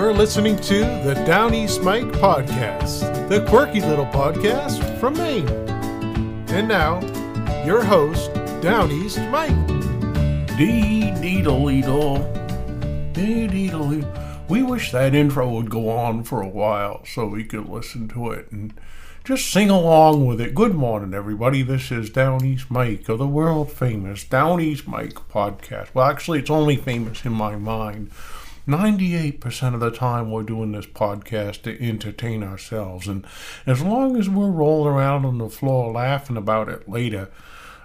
You're listening to the Down East Mike podcast, the quirky little podcast from Maine. And now, your host, Down East Mike. Dee deedle Dee deedle We wish that intro would go on for a while so we could listen to it and just sing along with it. Good morning, everybody. This is Down East Mike of the world famous Down East Mike podcast. Well, actually, it's only famous in my mind. 98% of the time we're doing this podcast to entertain ourselves. And as long as we're rolling around on the floor laughing about it later,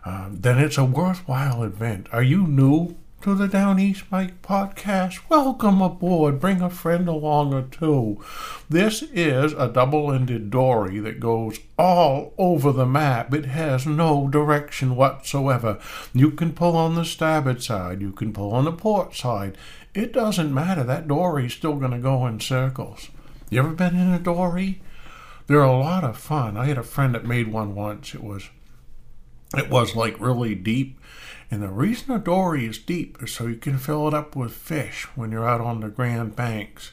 uh, then it's a worthwhile event. Are you new to the Down East Mike podcast? Welcome aboard. Bring a friend along or two. This is a double ended dory that goes all over the map. It has no direction whatsoever. You can pull on the starboard side, you can pull on the port side. It doesn't matter. That dory's still going to go in circles. You ever been in a dory? They're a lot of fun. I had a friend that made one once. It was it was like really deep and the reason a dory is deep is so you can fill it up with fish when you're out on the Grand Banks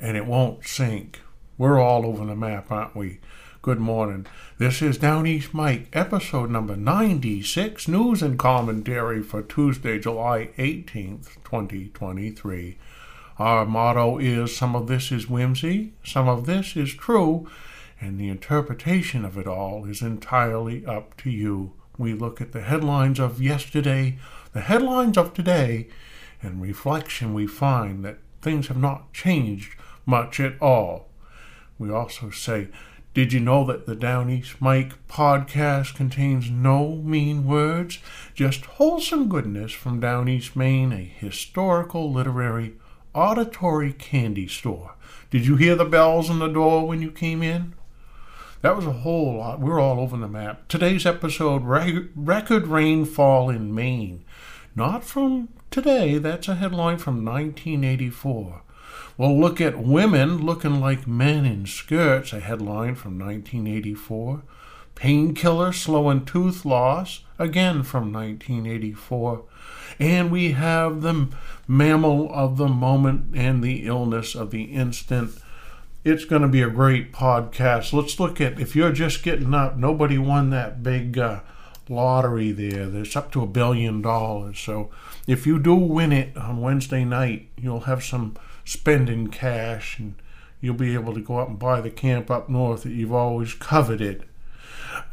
and it won't sink. We're all over the map, aren't we? Good morning. This is Down East Mike, episode number 96, news and commentary for Tuesday, July 18th, 2023. Our motto is some of this is whimsy, some of this is true, and the interpretation of it all is entirely up to you we look at the headlines of yesterday, the headlines of today, and reflection, we find that things have not changed much at all. We also say, Did you know that the Down East Mike podcast contains no mean words? Just wholesome goodness from Down East Maine, a historical, literary, auditory candy store. Did you hear the bells on the door when you came in? That was a whole lot. We're all over the map. Today's episode record rainfall in Maine. Not from today, that's a headline from 1984. We'll look at women looking like men in skirts, a headline from 1984. Painkiller slowing tooth loss, again from 1984. And we have the mammal of the moment and the illness of the instant it's going to be a great podcast. Let's look at if you're just getting up, nobody won that big uh, lottery there. There's up to a billion dollars. So if you do win it on Wednesday night, you'll have some spending cash and you'll be able to go out and buy the camp up north that you've always coveted.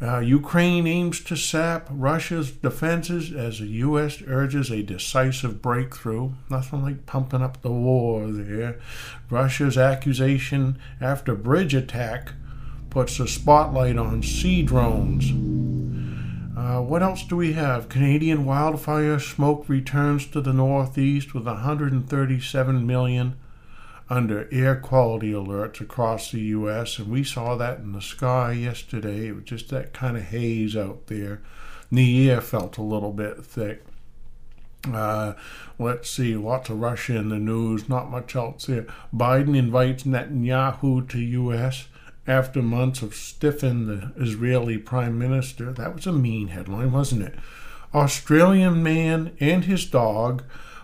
Uh, Ukraine aims to sap Russia's defenses as the U.S. urges a decisive breakthrough. Nothing like pumping up the war there. Russia's accusation after bridge attack puts a spotlight on sea drones. Uh, what else do we have? Canadian wildfire smoke returns to the northeast with 137 million under air quality alerts across the U.S., and we saw that in the sky yesterday. It was just that kind of haze out there. The air felt a little bit thick. Uh, let's see, lots of Russia in the news, not much else there. Biden invites Netanyahu to U.S. after months of stiffing the Israeli prime minister. That was a mean headline, wasn't it? Australian man and his dog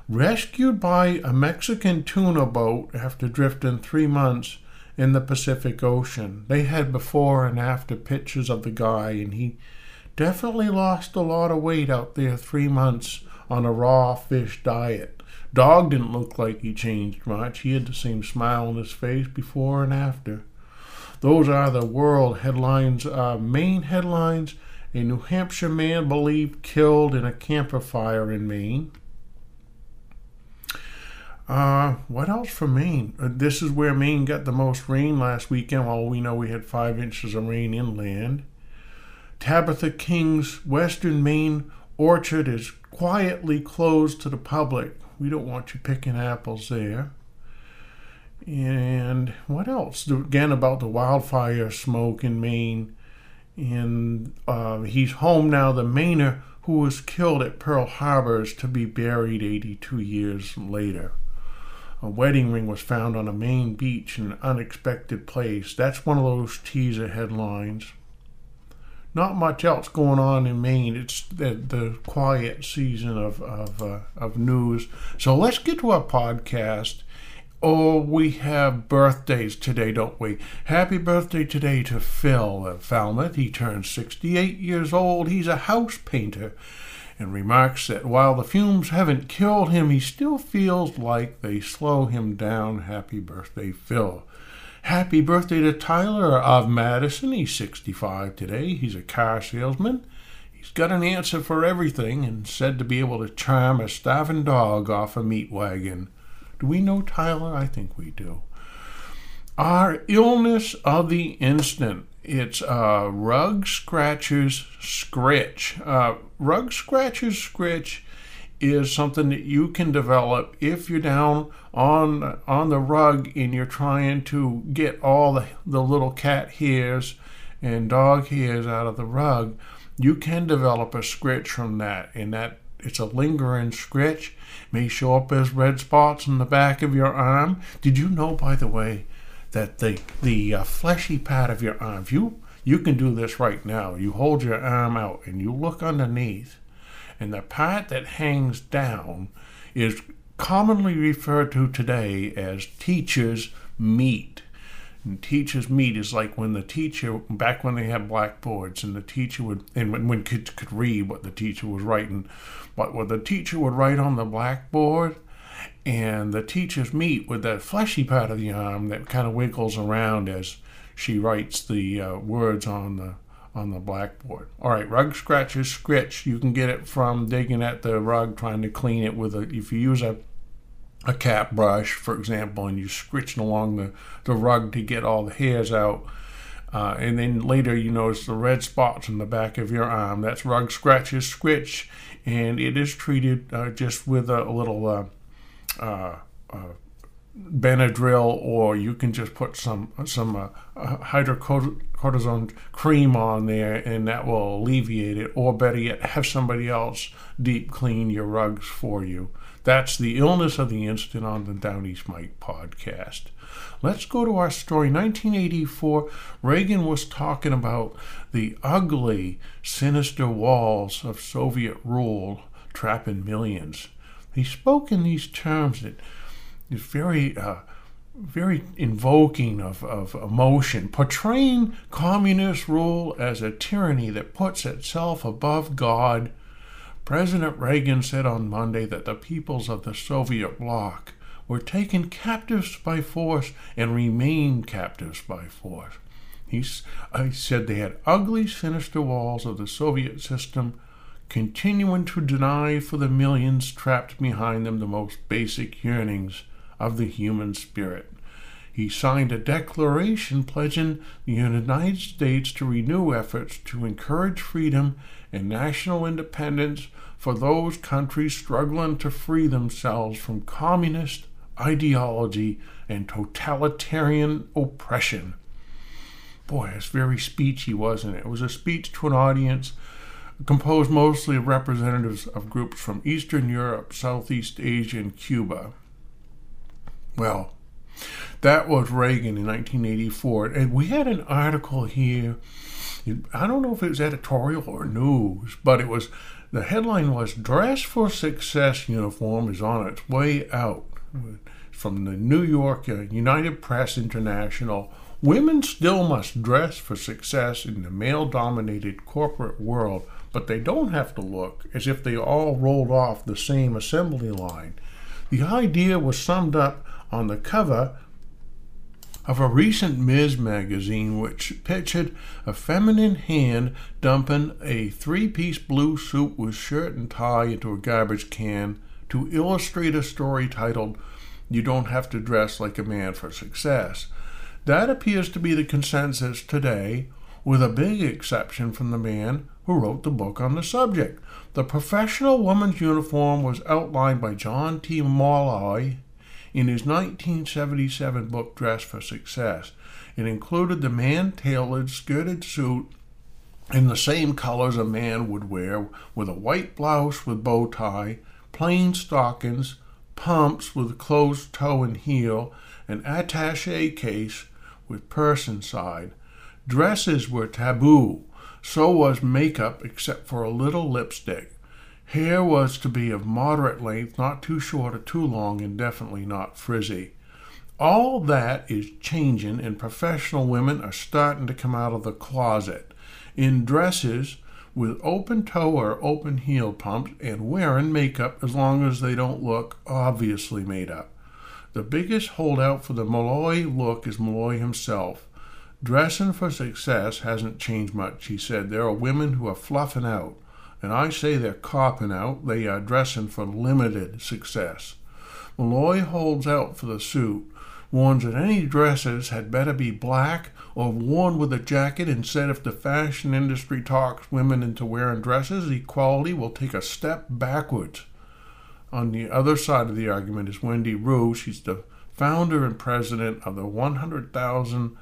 rescued by a Mexican tuna boat after drifting three months in the Pacific Ocean. They had before and after pictures of the guy, and he definitely lost a lot of weight out there three months on a raw fish diet. Dog didn't look like he changed much. He had the same smile on his face before and after. Those are the world headlines, uh, main headlines. A New Hampshire man believed killed in a camper fire in Maine. Uh, what else from Maine? Uh, this is where Maine got the most rain last weekend. Well, we know we had five inches of rain inland. Tabitha King's Western Maine orchard is quietly closed to the public. We don't want you picking apples there. And what else? Again, about the wildfire smoke in Maine. And uh, he's home now. The Mainer who was killed at Pearl Harbor is to be buried 82 years later. A wedding ring was found on a Maine beach in an unexpected place. That's one of those teaser headlines. Not much else going on in Maine. It's the, the quiet season of of, uh, of news. So let's get to our podcast. Oh, we have birthdays today, don't we? Happy birthday today to Phil of Falmouth. He turns 68 years old. He's a house painter and remarks that while the fumes haven't killed him, he still feels like they slow him down. Happy birthday, Phil. Happy birthday to Tyler of Madison. He's 65 today. He's a car salesman. He's got an answer for everything and said to be able to charm a starving dog off a meat wagon. Do we know Tyler? I think we do. Our illness of the instant. It's uh, rug scratchers scritch. Uh, rug scratchers scritch is something that you can develop if you're down on on the rug and you're trying to get all the, the little cat hairs and dog hairs out of the rug. You can develop a scritch from that, and that it's a lingering scritch. May show up as red spots on the back of your arm. Did you know, by the way, that the the uh, fleshy part of your arm, you you can do this right now. You hold your arm out and you look underneath, and the part that hangs down is commonly referred to today as teacher's meat. And teacher's meat is like when the teacher, back when they had blackboards, and the teacher would, and when, when kids could read what the teacher was writing, but what the teacher would write on the blackboard, and the teacher's meat with that fleshy part of the arm that kind of wiggles around as she writes the uh, words on the on the blackboard. All right, rug scratches, scritch. You can get it from digging at the rug, trying to clean it with a. If you use a a cap brush, for example, and you're scritching along the, the rug to get all the hairs out. Uh, and then later you notice the red spots on the back of your arm. That's rug scratches, scritch, and it is treated uh, just with a, a little uh, uh, Benadryl, or you can just put some some uh, hydrocortisone cream on there, and that will alleviate it. Or better yet, have somebody else deep clean your rugs for you. That's the illness of the instant on the Down East Mike podcast. Let's go to our story. 1984, Reagan was talking about the ugly, sinister walls of Soviet rule trapping millions. He spoke in these terms that is very, uh, very invoking of, of emotion, portraying communist rule as a tyranny that puts itself above God. President Reagan said on Monday that the peoples of the Soviet bloc were taken captives by force and remain captives by force. He, I said they had ugly, sinister walls of the Soviet system continuing to deny for the millions trapped behind them the most basic yearnings of the human spirit. He signed a declaration pledging the United States to renew efforts to encourage freedom and national independence for those countries struggling to free themselves from communist ideology and totalitarian oppression. Boy, it's very speechy, wasn't it? It was a speech to an audience composed mostly of representatives of groups from Eastern Europe, Southeast Asia, and Cuba. Well, that was Reagan in 1984. And we had an article here. I don't know if it was editorial or news, but it was the headline was Dress for Success uniform is on its way out. From the New York uh, United Press International Women still must dress for success in the male dominated corporate world but they don't have to look as if they all rolled off the same assembly line. The idea was summed up on the cover of a recent Ms. magazine, which pictured a feminine hand dumping a three piece blue suit with shirt and tie into a garbage can to illustrate a story titled, You Don't Have to Dress Like a Man for Success. That appears to be the consensus today, with a big exception from the man who wrote the book on the subject. The professional woman's uniform was outlined by John T. Molloy in his 1977 book Dress for Success. It included the man tailored skirted suit in the same colors a man would wear, with a white blouse with bow tie, plain stockings, pumps with closed toe and heel, an attache case with purse inside. Dresses were taboo so was makeup, except for a little lipstick. Hair was to be of moderate length, not too short or too long, and definitely not frizzy. All that is changing, and professional women are starting to come out of the closet in dresses with open toe or open heel pumps and wearing makeup as long as they don't look obviously made up. The biggest holdout for the Molloy look is Molloy himself. Dressing for success hasn't changed much, he said. There are women who are fluffing out, and I say they're copping out. They are dressing for limited success. Molloy holds out for the suit, warns that any dresses had better be black or worn with a jacket and said if the fashion industry talks women into wearing dresses, equality will take a step backwards. On the other side of the argument is Wendy Rue. She's the founder and president of the 100,000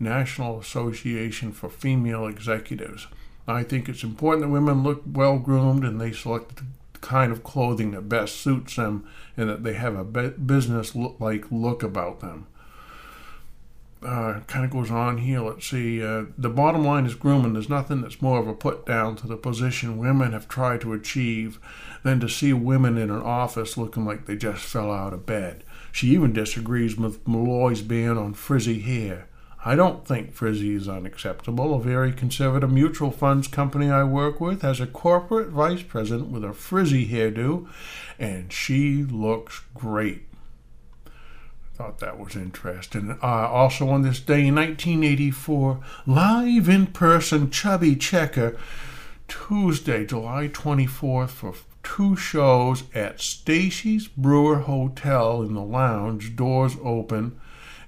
National Association for Female Executives. I think it's important that women look well groomed and they select the kind of clothing that best suits them and that they have a business like look about them. Uh, kind of goes on here. Let's see. Uh, the bottom line is grooming. There's nothing that's more of a put down to the position women have tried to achieve than to see women in an office looking like they just fell out of bed. She even disagrees with Molloy's ban on frizzy hair. I don't think frizzy is unacceptable. A very conservative mutual funds company I work with has a corporate vice president with a frizzy hairdo, and she looks great. I thought that was interesting. Uh, also, on this day in 1984, live in person Chubby Checker, Tuesday, July 24th, for two shows at Stacy's Brewer Hotel in the lounge, doors open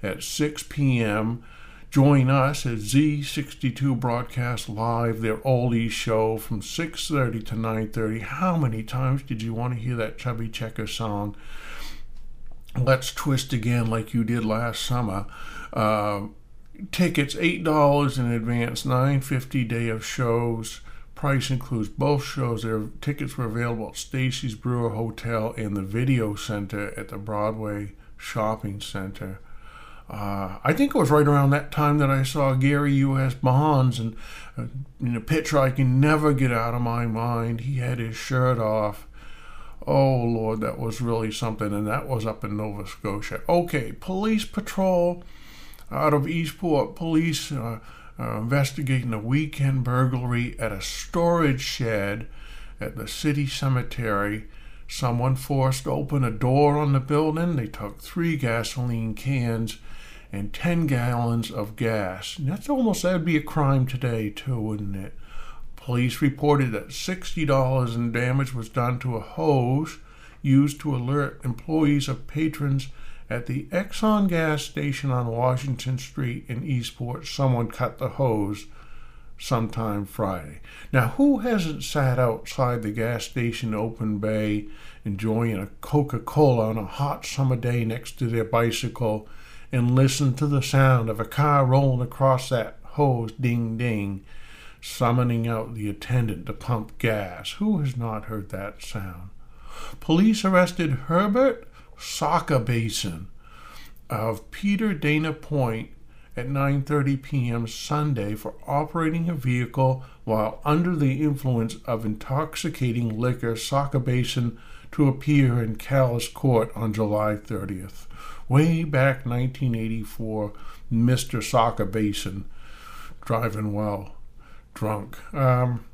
at 6 p.m. Join us at Z62 Broadcast Live, their oldies show from 6.30 to 9.30. How many times did you want to hear that Chubby Checker song? Let's twist again like you did last summer. Uh, tickets eight dollars in advance, nine fifty day of shows. Price includes both shows. Their tickets were available at Stacy's Brewer Hotel and the Video Center at the Broadway Shopping Center. Uh, I think it was right around that time that I saw Gary U.S. Bonds, and uh, in a picture I can never get out of my mind. He had his shirt off Oh Lord, that was really something, and that was up in Nova Scotia. Okay, police patrol out of Eastport. Police uh, uh, investigating a weekend burglary at a storage shed at the city cemetery. Someone forced open a door on the building. They took three gasoline cans and 10 gallons of gas. And that's almost, that'd be a crime today, too, wouldn't it? Police reported that $60 in damage was done to a hose used to alert employees of patrons at the Exxon gas station on Washington Street in Eastport. Someone cut the hose sometime Friday. Now, who hasn't sat outside the gas station open bay enjoying a Coca Cola on a hot summer day next to their bicycle and listened to the sound of a car rolling across that hose ding ding? summoning out the attendant to pump gas. Who has not heard that sound? Police arrested Herbert Basin of Peter Dana Point at 9:30 p.m. Sunday for operating a vehicle while under the influence of intoxicating liquor. Basin to appear in Calais Court on July 30th. Way back 1984, Mr. Basin driving well drunk. Um,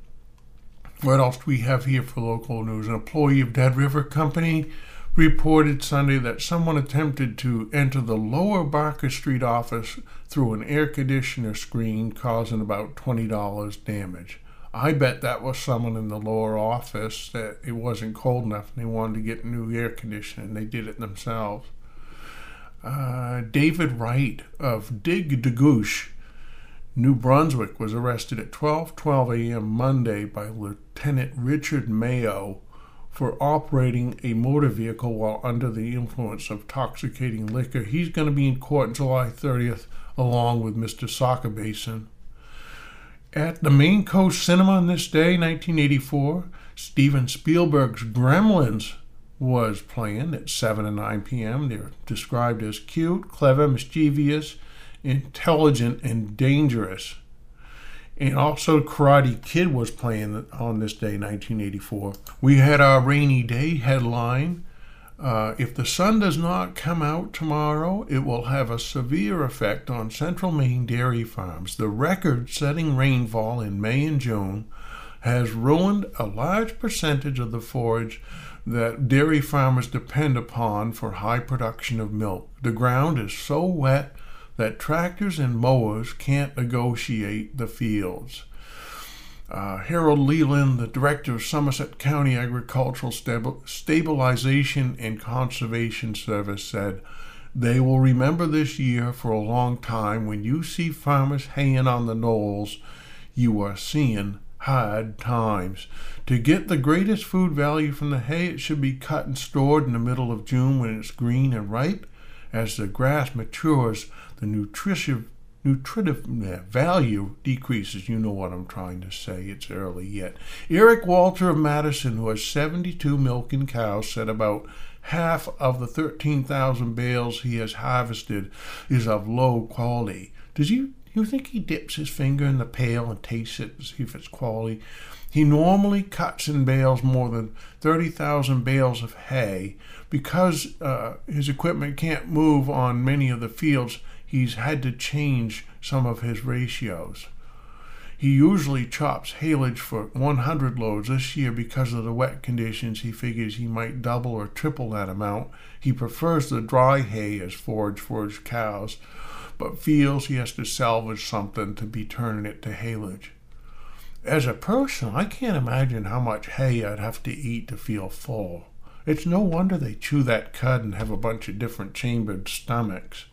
what else do we have here for local news? An employee of Dead River Company reported Sunday that someone attempted to enter the lower Barker Street office through an air conditioner screen, causing about $20 damage. I bet that was someone in the lower office that it wasn't cold enough and they wanted to get new air conditioning. And they did it themselves. Uh, David Wright of Digdeguash New Brunswick was arrested at 12:12 a.m. Monday by Lieutenant Richard Mayo for operating a motor vehicle while under the influence of intoxicating liquor. He's going to be in court July 30th along with Mr. Sockabasin. At the Maine Coast Cinema on this day, 1984, Steven Spielberg's Gremlins was playing at 7 and 9 p.m. They're described as cute, clever, mischievous, intelligent and dangerous. And also, Karate Kid was playing on this day, 1984. We had our rainy day headline. Uh, if the sun does not come out tomorrow, it will have a severe effect on central Maine dairy farms. The record setting rainfall in May and June has ruined a large percentage of the forage that dairy farmers depend upon for high production of milk. The ground is so wet that tractors and mowers can't negotiate the fields. Uh, Harold Leland, the director of Somerset County Agricultural Stabilization and Conservation Service, said, They will remember this year for a long time. When you see farmers haying on the knolls, you are seeing hard times. To get the greatest food value from the hay, it should be cut and stored in the middle of June when it's green and ripe. As the grass matures, the nutritive nutritive value decreases. You know what I'm trying to say. It's early yet. Eric Walter of Madison, who has 72 milking cows, said about half of the 13,000 bales he has harvested is of low quality. Does you you think he dips his finger in the pail and tastes it to see if it's quality? He normally cuts and bales more than 30,000 bales of hay. Because uh, his equipment can't move on many of the fields, he's had to change some of his ratios. He usually chops haylage for 100 loads. This year, because of the wet conditions, he figures he might double or triple that amount. He prefers the dry hay as forage for his cows, but feels he has to salvage something to be turning it to haylage. As a person, I can't imagine how much hay I'd have to eat to feel full. It's no wonder they chew that cud and have a bunch of different chambered stomachs.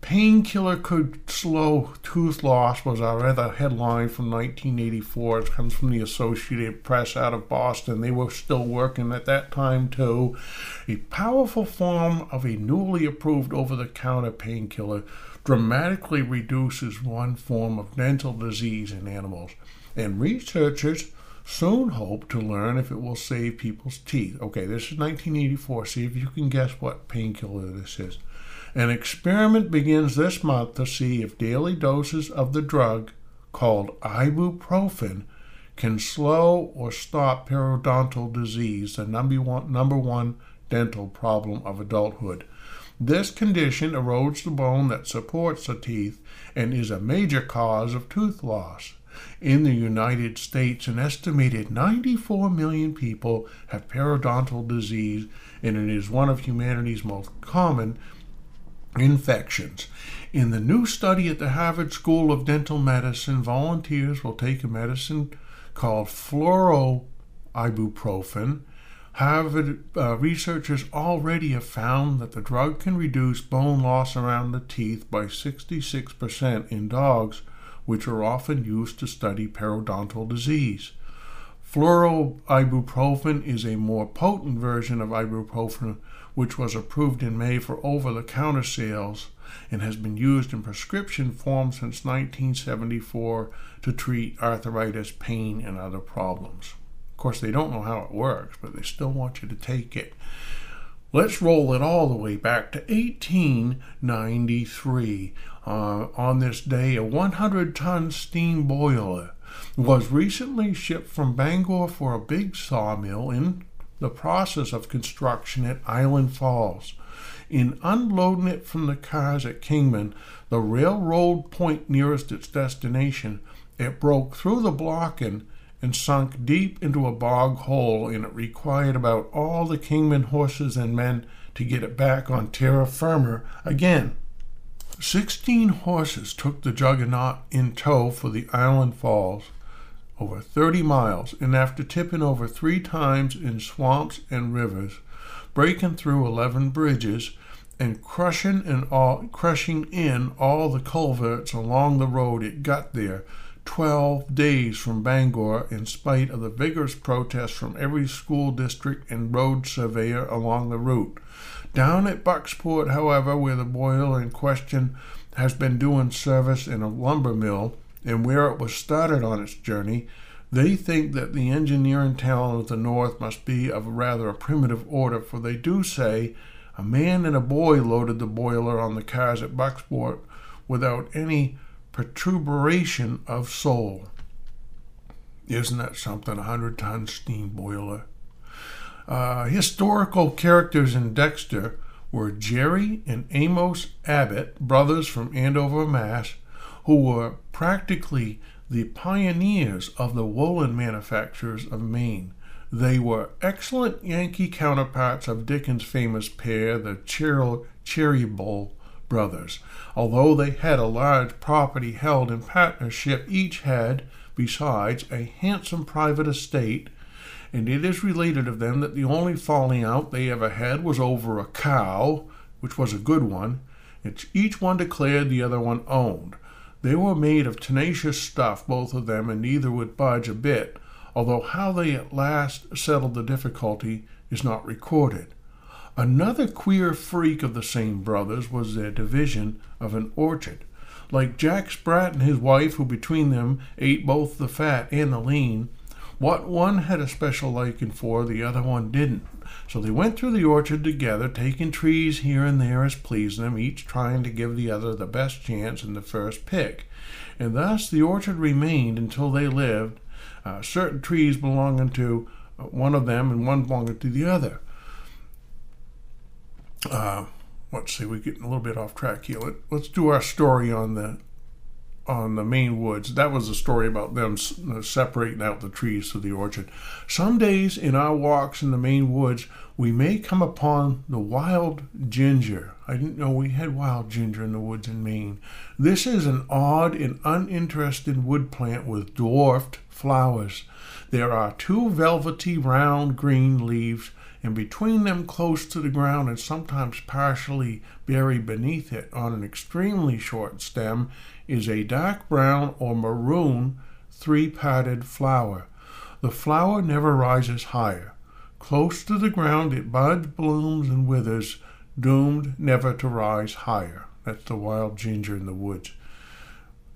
Painkiller could slow tooth loss was our other headline from 1984. It comes from the Associated Press out of Boston. They were still working at that time too. A powerful form of a newly approved over-the-counter painkiller dramatically reduces one form of dental disease in animals, and researchers soon hope to learn if it will save people's teeth. Okay, this is 1984. See if you can guess what painkiller this is. An experiment begins this month to see if daily doses of the drug called ibuprofen can slow or stop periodontal disease, the number one, number one dental problem of adulthood. This condition erodes the bone that supports the teeth and is a major cause of tooth loss. In the United States, an estimated 94 million people have periodontal disease, and it is one of humanity's most common infections. In the new study at the Harvard School of Dental Medicine, volunteers will take a medicine called flurbiprofen. Harvard uh, researchers already have found that the drug can reduce bone loss around the teeth by 66% in dogs, which are often used to study periodontal disease. Flurbiprofen is a more potent version of ibuprofen which was approved in May for over the counter sales and has been used in prescription form since 1974 to treat arthritis, pain, and other problems. Of course, they don't know how it works, but they still want you to take it. Let's roll it all the way back to 1893. Uh, on this day, a 100 ton steam boiler was recently shipped from Bangor for a big sawmill in the process of construction at Island Falls. In unloading it from the cars at Kingman, the railroad point nearest its destination, it broke through the blocking and sunk deep into a bog hole, and it required about all the Kingman horses and men to get it back on terra firma again. Sixteen horses took the juggernaut in tow for the Island Falls, over 30 miles, and after tipping over three times in swamps and rivers, breaking through 11 bridges, and crushing and all, crushing in all the culverts along the road it got there 12 days from Bangor in spite of the vigorous protests from every school district and road surveyor along the route. Down at Bucksport, however, where the boiler in question has been doing service in a lumber mill, and where it was started on its journey, they think that the engineering talent of the North must be of rather a primitive order, for they do say a man and a boy loaded the boiler on the cars at Bucksport without any protuberation of soul. Isn't that something? A hundred ton steam boiler. Uh, historical characters in Dexter were Jerry and Amos Abbott, brothers from Andover, Mass., who were practically the pioneers of the woolen manufacturers of Maine. They were excellent Yankee counterparts of Dickens' famous pair, the Cheeryble brothers. Although they had a large property held in partnership, each had, besides, a handsome private estate, and it is related of them that the only falling out they ever had was over a cow, which was a good one, which each one declared the other one owned. They were made of tenacious stuff, both of them, and neither would budge a bit, although how they at last settled the difficulty is not recorded. Another queer freak of the same brothers was their division of an orchard. Like Jack Sprat and his wife, who between them ate both the fat and the lean, what one had a special liking for, the other one didn't. So they went through the orchard together, taking trees here and there as pleased them, each trying to give the other the best chance in the first pick. And thus the orchard remained until they lived, uh, certain trees belonging to uh, one of them and one belonging to the other uh, let's see, we're getting a little bit off track here. Let, let's do our story on the on the Maine woods. That was a story about them uh, separating out the trees to the orchard. Some days in our walks in the Maine woods, we may come upon the wild ginger. I didn't know we had wild ginger in the woods in Maine. This is an odd and uninteresting wood plant with dwarfed flowers. There are two velvety round green leaves and between them, close to the ground and sometimes partially buried beneath it on an extremely short stem, is a dark brown or maroon three parted flower. The flower never rises higher. Close to the ground, it buds, blooms, and withers, doomed never to rise higher. That's the wild ginger in the woods.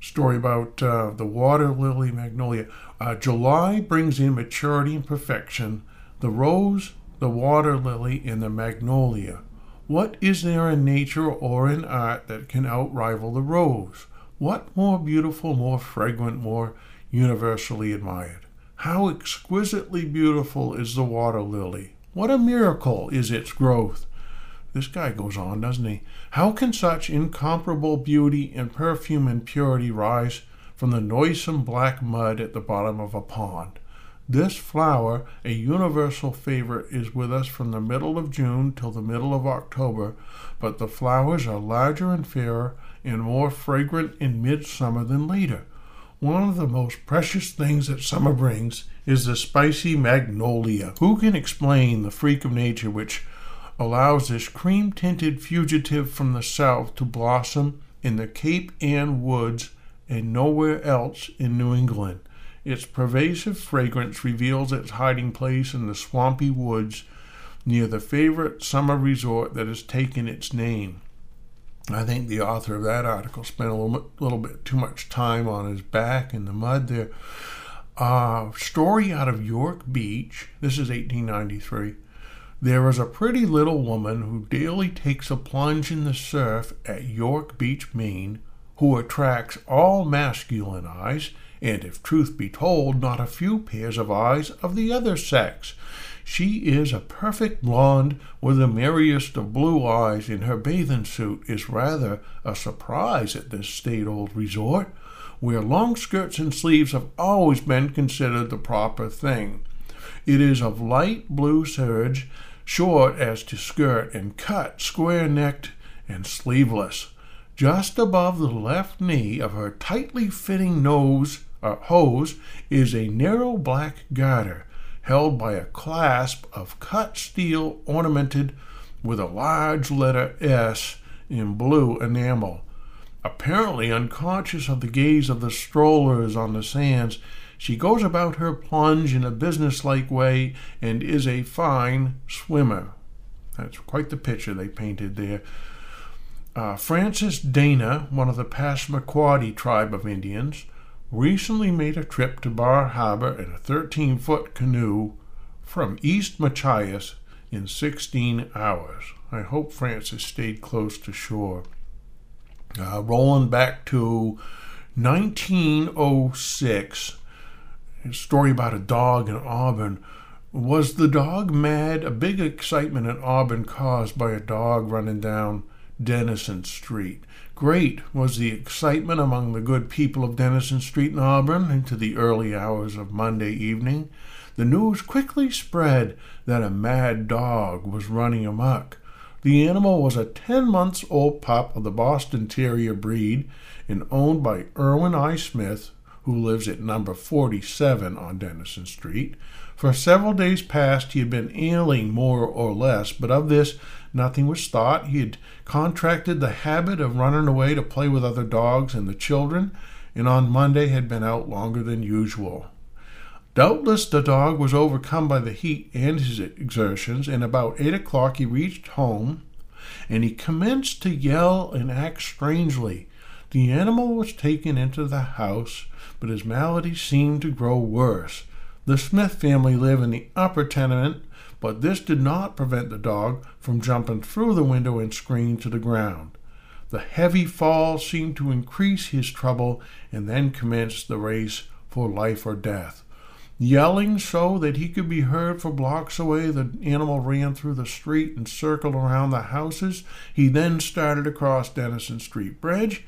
Story about uh, the water lily magnolia. Uh, July brings in maturity and perfection. The rose the water lily, and the magnolia. What is there in nature or in art that can outrival the rose? What more beautiful, more fragrant, more universally admired? How exquisitely beautiful is the water lily? What a miracle is its growth! This guy goes on, doesn't he? How can such incomparable beauty and perfume and purity rise from the noisome black mud at the bottom of a pond? This flower, a universal favorite, is with us from the middle of June till the middle of October, but the flowers are larger and fairer and more fragrant in midsummer than later. One of the most precious things that summer brings is the spicy magnolia. Who can explain the freak of nature which allows this cream tinted fugitive from the south to blossom in the Cape Ann woods and nowhere else in New England? Its pervasive fragrance reveals its hiding place in the swampy woods near the favorite summer resort that has taken its name. I think the author of that article spent a little bit, little bit too much time on his back in the mud there. Uh, story out of York Beach. This is 1893. There is a pretty little woman who daily takes a plunge in the surf at York Beach, Maine, who attracts all masculine eyes and if truth be told, not a few pairs of eyes of the other sex. She is a perfect blonde with the merriest of blue eyes, and her bathing suit is rather a surprise at this state old resort, where long skirts and sleeves have always been considered the proper thing. It is of light blue serge, short as to skirt, and cut square necked and sleeveless. Just above the left knee of her tightly fitting nose uh, hose is a narrow black garter held by a clasp of cut steel ornamented with a large letter S in blue enamel. Apparently unconscious of the gaze of the strollers on the sands, she goes about her plunge in a businesslike way and is a fine swimmer. That's quite the picture they painted there. Uh, Francis Dana, one of the Passamaquoddy tribe of Indians, recently made a trip to Bar Harbor in a 13 foot canoe from East Machias in 16 hours. I hope Francis stayed close to shore. Uh, rolling back to 1906, a story about a dog in Auburn. Was the dog mad? A big excitement in Auburn caused by a dog running down Denison Street. Great was the excitement among the good people of Denison Street in Auburn into the early hours of Monday evening. The news quickly spread that a mad dog was running amok. The animal was a 10 months old pup of the Boston Terrier breed and owned by Irwin I. Smith, who lives at number 47 on Denison Street. For several days past, he had been ailing more or less, but of this nothing was thought. He had contracted the habit of running away to play with other dogs and the children, and on Monday had been out longer than usual. Doubtless the dog was overcome by the heat and his exertions, and about eight o'clock he reached home, and he commenced to yell and act strangely. The animal was taken into the house, but his malady seemed to grow worse. The Smith family live in the upper tenement, but this did not prevent the dog from jumping through the window and screaming to the ground. The heavy fall seemed to increase his trouble, and then commenced the race for life or death. Yelling so that he could be heard for blocks away, the animal ran through the street and circled around the houses. He then started across Denison Street Bridge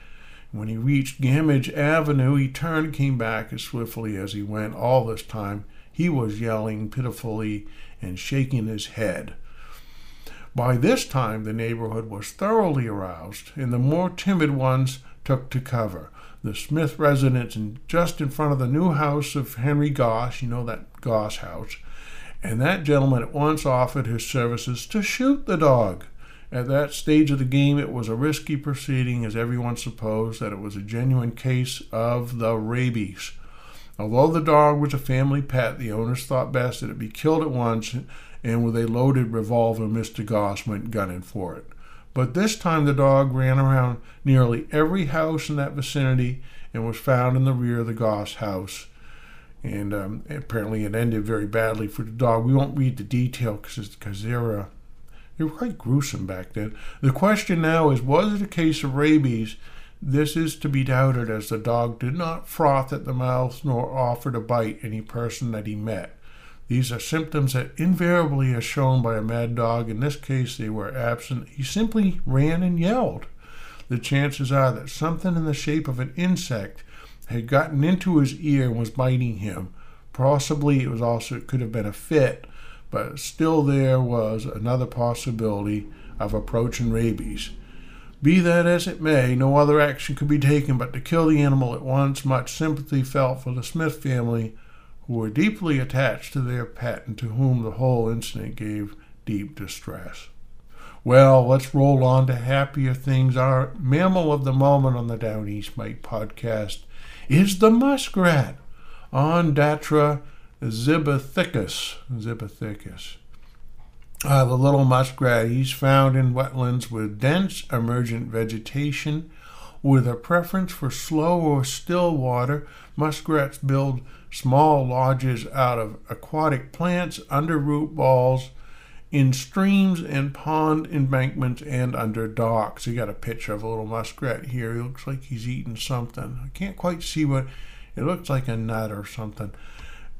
when he reached Gamage Avenue, he turned and came back as swiftly as he went. All this time, he was yelling pitifully and shaking his head. By this time, the neighborhood was thoroughly aroused, and the more timid ones took to cover. The Smith residence, just in front of the new house of Henry Goss, you know that Goss house, and that gentleman at once offered his services to shoot the dog. At that stage of the game, it was a risky proceeding, as everyone supposed that it was a genuine case of the rabies. Although the dog was a family pet, the owners thought best that it be killed at once, and with a loaded revolver, Mr. Goss went gunning for it. But this time the dog ran around nearly every house in that vicinity and was found in the rear of the Goss house. And um, apparently it ended very badly for the dog. We won't read the detail because they're uh, they were quite gruesome back then. The question now is was it a case of rabies? This is to be doubted, as the dog did not froth at the mouth nor offer to bite any person that he met. These are symptoms that invariably are shown by a mad dog. In this case, they were absent. He simply ran and yelled. The chances are that something in the shape of an insect had gotten into his ear and was biting him. Possibly it was also it could have been a fit but still there was another possibility of approaching rabies. Be that as it may, no other action could be taken but to kill the animal at once. Much sympathy felt for the Smith family, who were deeply attached to their pet and to whom the whole incident gave deep distress. Well, let's roll on to happier things. Our mammal of the moment on the Down East Mike podcast is the muskrat, Ondatra Zibethicus. Zibethicus. Uh, the little muskrat, he's found in wetlands with dense emergent vegetation with a preference for slow or still water. Muskrats build small lodges out of aquatic plants, under root balls, in streams and pond embankments, and under docks. You got a picture of a little muskrat here. He looks like he's eating something. I can't quite see what it looks like a nut or something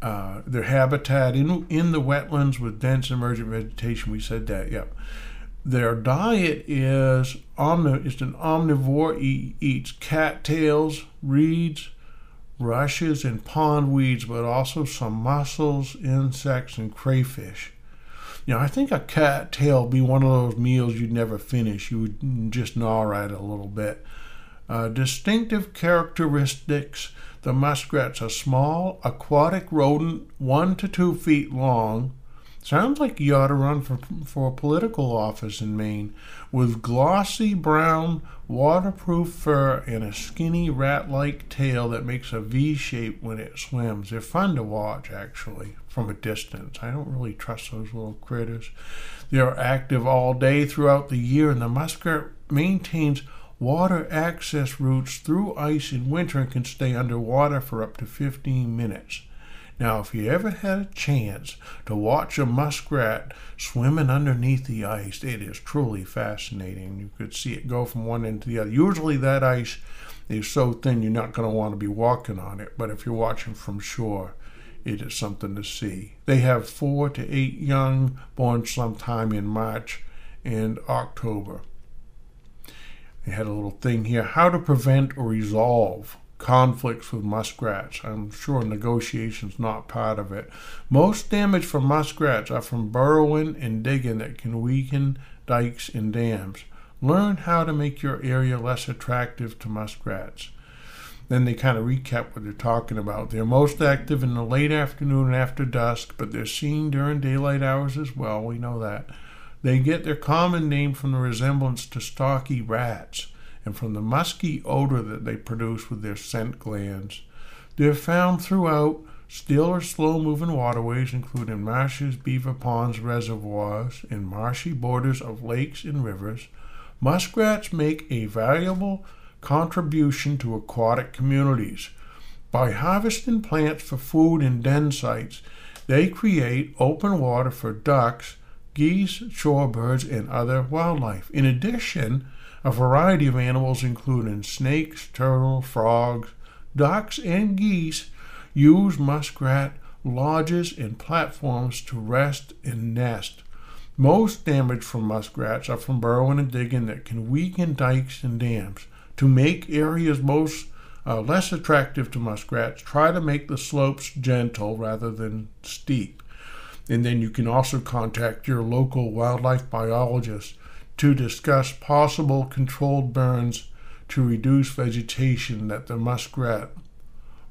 uh, their habitat in in the wetlands with dense emergent vegetation. We said that, yep. Their diet is omni- it's an omnivore. He eats cattails, reeds, rushes, and pond weeds, but also some mussels, insects, and crayfish. Know, I think a cattail be one of those meals you'd never finish. You would just gnaw at it a little bit. Uh, distinctive characteristics the muskrat's a small aquatic rodent, one to two feet long. Sounds like you ought to run for, for a political office in Maine. With glossy brown, waterproof fur and a skinny rat like tail that makes a V shape when it swims. They're fun to watch, actually, from a distance. I don't really trust those little critters. They're active all day throughout the year, and the muskrat maintains water access routes through ice in winter and can stay underwater for up to 15 minutes. Now, if you ever had a chance to watch a muskrat swimming underneath the ice, it is truly fascinating. You could see it go from one end to the other. Usually, that ice is so thin you're not going to want to be walking on it, but if you're watching from shore, it is something to see. They have four to eight young born sometime in March and October. They had a little thing here how to prevent or resolve conflicts with muskrats. I'm sure negotiation's not part of it. Most damage from muskrats are from burrowing and digging that can weaken dikes and dams. Learn how to make your area less attractive to muskrats. Then they kind of recap what they're talking about. They're most active in the late afternoon and after dusk, but they're seen during daylight hours as well. We know that. They get their common name from the resemblance to stocky rats and from the musky odor that they produce with their scent glands. They're found throughout still or slow moving waterways, including marshes, beaver ponds, reservoirs, and marshy borders of lakes and rivers. Muskrats make a valuable contribution to aquatic communities. By harvesting plants for food in den sites, they create open water for ducks geese, shorebirds, and other wildlife. In addition, a variety of animals, including snakes, turtles, frogs, ducks, and geese, use muskrat lodges and platforms to rest and nest. Most damage from muskrats are from burrowing and digging that can weaken dikes and dams. To make areas most uh, less attractive to muskrats, try to make the slopes gentle rather than steep. And then you can also contact your local wildlife biologist to discuss possible controlled burns to reduce vegetation that the muskrat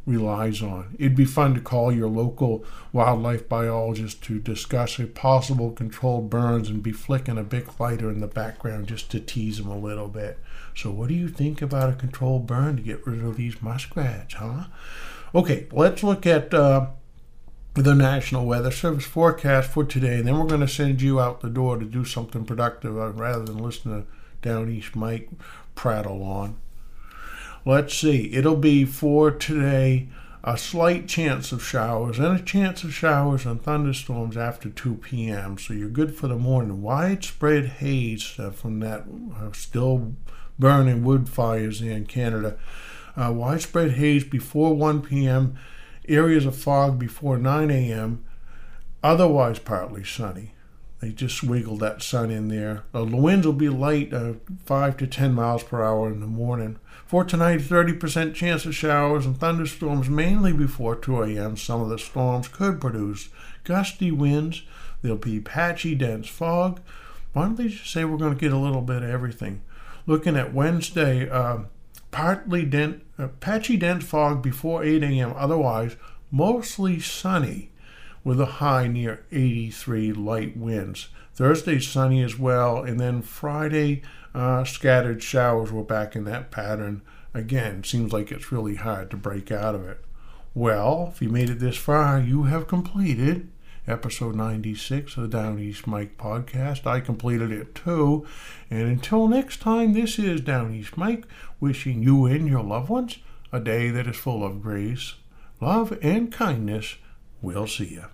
relies on. It'd be fun to call your local wildlife biologist to discuss a possible controlled burns and be flicking a big lighter in the background just to tease them a little bit. So, what do you think about a controlled burn to get rid of these muskrats, huh? Okay, let's look at uh, the National Weather Service forecast for today, and then we're going to send you out the door to do something productive uh, rather than listen to Downeast Mike prattle on. Let's see, it'll be for today a slight chance of showers and a chance of showers and thunderstorms after 2 p.m. So you're good for the morning. Widespread haze uh, from that uh, still burning wood fires in Canada. Uh, widespread haze before 1 p.m areas of fog before 9 a.m., otherwise partly sunny. They just wiggle that sun in there. The winds will be light, uh, 5 to 10 miles per hour in the morning. For tonight, 30% chance of showers and thunderstorms mainly before 2 a.m. Some of the storms could produce gusty winds. There'll be patchy, dense fog. Why don't they just say we're going to get a little bit of everything? Looking at Wednesday, uh, partly dense, uh, patchy dense fog before 8 a.m. Otherwise, mostly sunny with a high near 83 light winds. Thursday sunny as well, and then Friday uh, scattered showers. We're back in that pattern again. Seems like it's really hard to break out of it. Well, if you made it this far, you have completed episode 96 of the Downeast Mike podcast. I completed it too. And until next time, this is Downeast Mike wishing you and your loved ones a day that is full of grace, love, and kindness. We'll see you.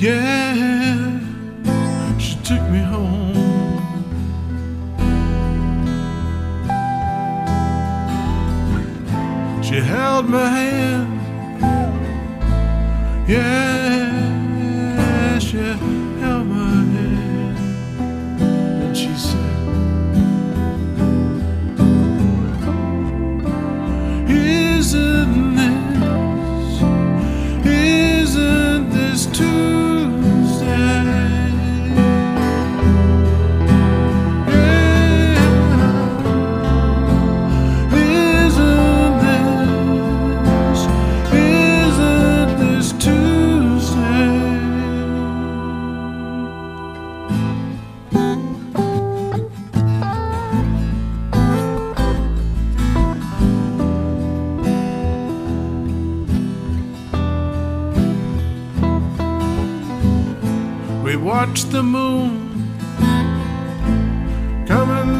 Yeah, she took me home. She held my hand.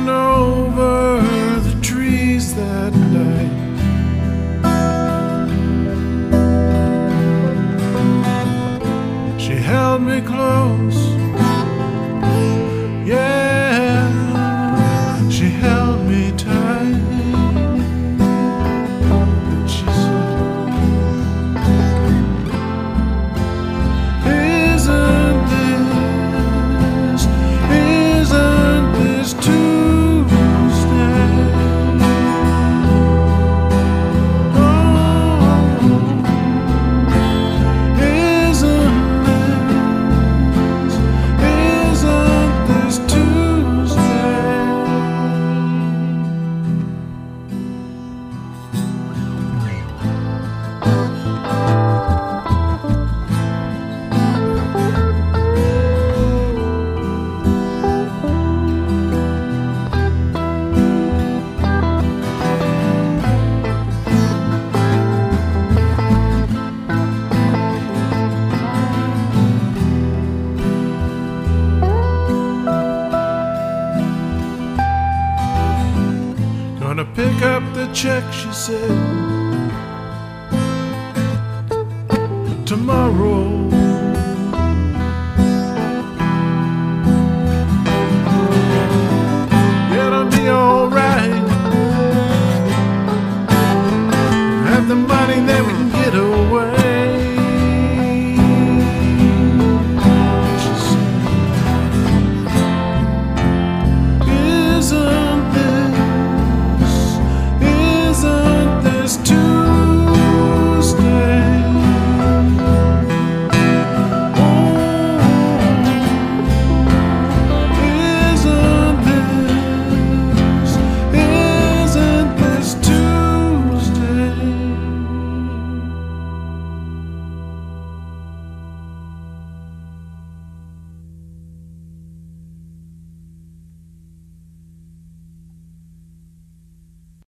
Over the trees that night. She held me close. Pick up the check, she said. Tomorrow.